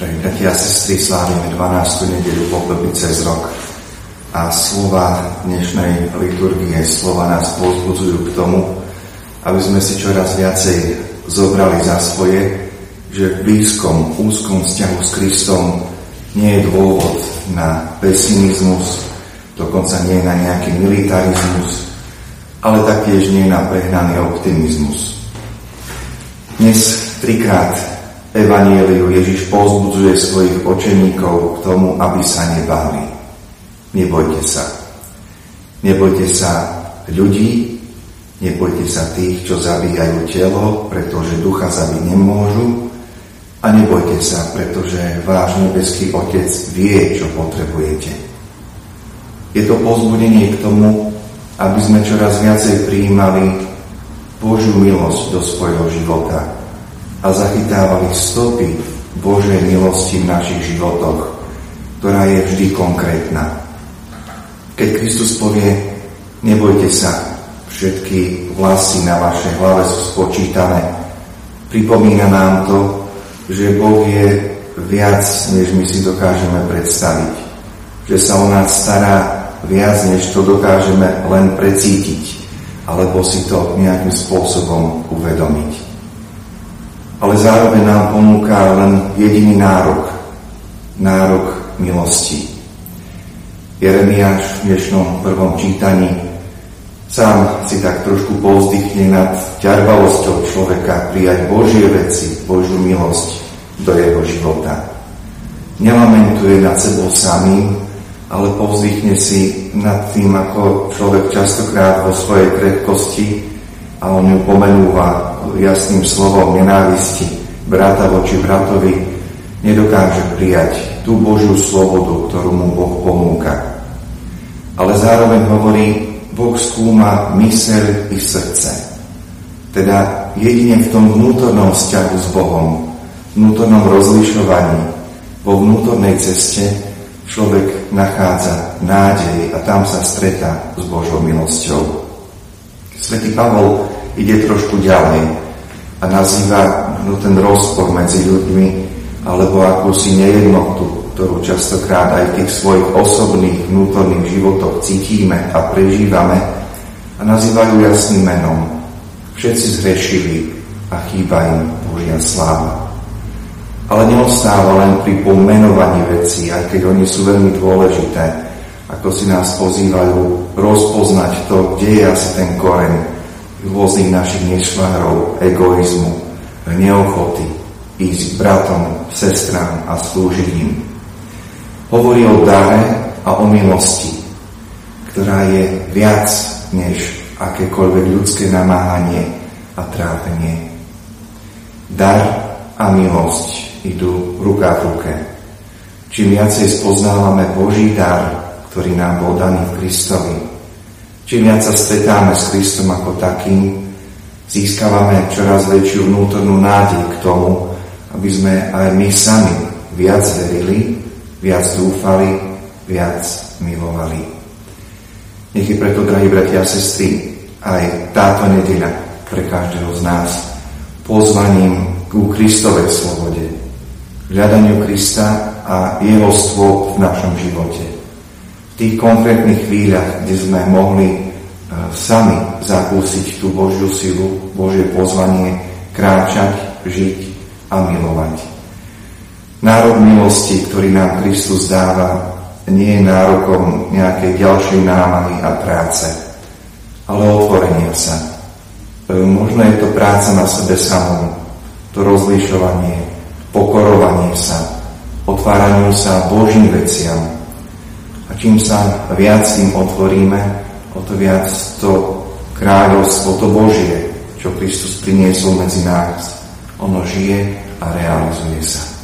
Drahí bratia a sestry, slávime 12. nedelu poklopy cez rok a slova dnešnej liturgie, slova nás pozbudzujú k tomu, aby sme si čoraz viacej zobrali za svoje, že v blízkom, úzkom vzťahu s Kristom nie je dôvod na pesimizmus, dokonca nie na nejaký militarizmus, ale taktiež nie na prehnaný optimizmus. Dnes trikrát Evanieliu Ježiš pozbudzuje svojich očeníkov k tomu, aby sa nebáli. Nebojte sa. Nebojte sa ľudí, nebojte sa tých, čo zabíjajú telo, pretože ducha zabiť nemôžu a nebojte sa, pretože váš nebeský Otec vie, čo potrebujete. Je to pozbudenie k tomu, aby sme čoraz viacej prijímali Božiu milosť do svojho života, a zachytávali stopy Božej milosti v našich životoch, ktorá je vždy konkrétna. Keď Kristus povie, nebojte sa, všetky vlasy na vašej hlave sú spočítané, pripomína nám to, že Boh je viac, než my si dokážeme predstaviť. Že sa o nás stará viac, než to dokážeme len precítiť, alebo si to nejakým spôsobom uvedomiť ale zároveň nám ponúka len jediný nárok, nárok milosti. Jeremiáš v dnešnom prvom čítaní sám si tak trošku povzdychne nad ťarbavosťou človeka prijať Božie veci, Božiu milosť do jeho života. Nelamentuje nad sebou samým, ale povzdychne si nad tým, ako človek častokrát vo svojej krehkosti a on ju pomenúva jasným slovom nenávisti brata voči bratovi nedokáže prijať tú Božiu slobodu, ktorú mu Boh ponúka. Ale zároveň hovorí, Boh skúma myseľ i srdce. Teda jedine v tom vnútornom vzťahu s Bohom, vnútornom rozlišovaní, vo vnútornej ceste človek nachádza nádej a tam sa stretá s Božou milosťou. Svetý Pavol ide trošku ďalej a nazýva no, ten rozpor medzi ľuďmi alebo akúsi nejednotu, ktorú častokrát aj v tých svojich osobných vnútorných životoch cítime a prežívame a nazývajú jasným menom. Všetci zhrešili a chýba im Božia sláva. Ale neostáva len pri pomenovaní vecí, aj keď oni sú veľmi dôležité, ako si nás pozývajú rozpoznať to, kde je asi ten koreň, rôznych našich nešvárov, egoizmu, neochoty ísť bratom, sestrám a slúžiť im. Hovorí o dare a o milosti, ktorá je viac než akékoľvek ľudské namáhanie a trápenie. Dar a milosť idú ruka v ruke. Čím viacej spoznávame Boží dar, ktorý nám bol daný v Kristovi, Čím viac sa stretáme s Kristom ako takým, získavame čoraz väčšiu vnútornú nádej k tomu, aby sme aj my sami viac verili, viac dúfali, viac milovali. Nech je preto, drahí bratia a sestry, aj táto nedeľa pre každého z nás pozvaním ku Kristovej slobode, hľadaniu Krista a jeho stôp v našom živote tých konkrétnych chvíľach, kde sme mohli e, sami zakúsiť tú Božiu silu, Božie pozvanie, kráčať, žiť a milovať. Nárok milosti, ktorý nám Kristus dáva, nie je nárokom nejakej ďalšej námahy a práce, ale otvorenia sa. E, možno je to práca na sebe samom, to rozlišovanie, pokorovanie sa, otváraniu sa Božím veciam, a čím sa viac tým otvoríme, o to viac to kráľovstvo, to Božie, čo Kristus priniesol medzi nás, ono žije a realizuje sa.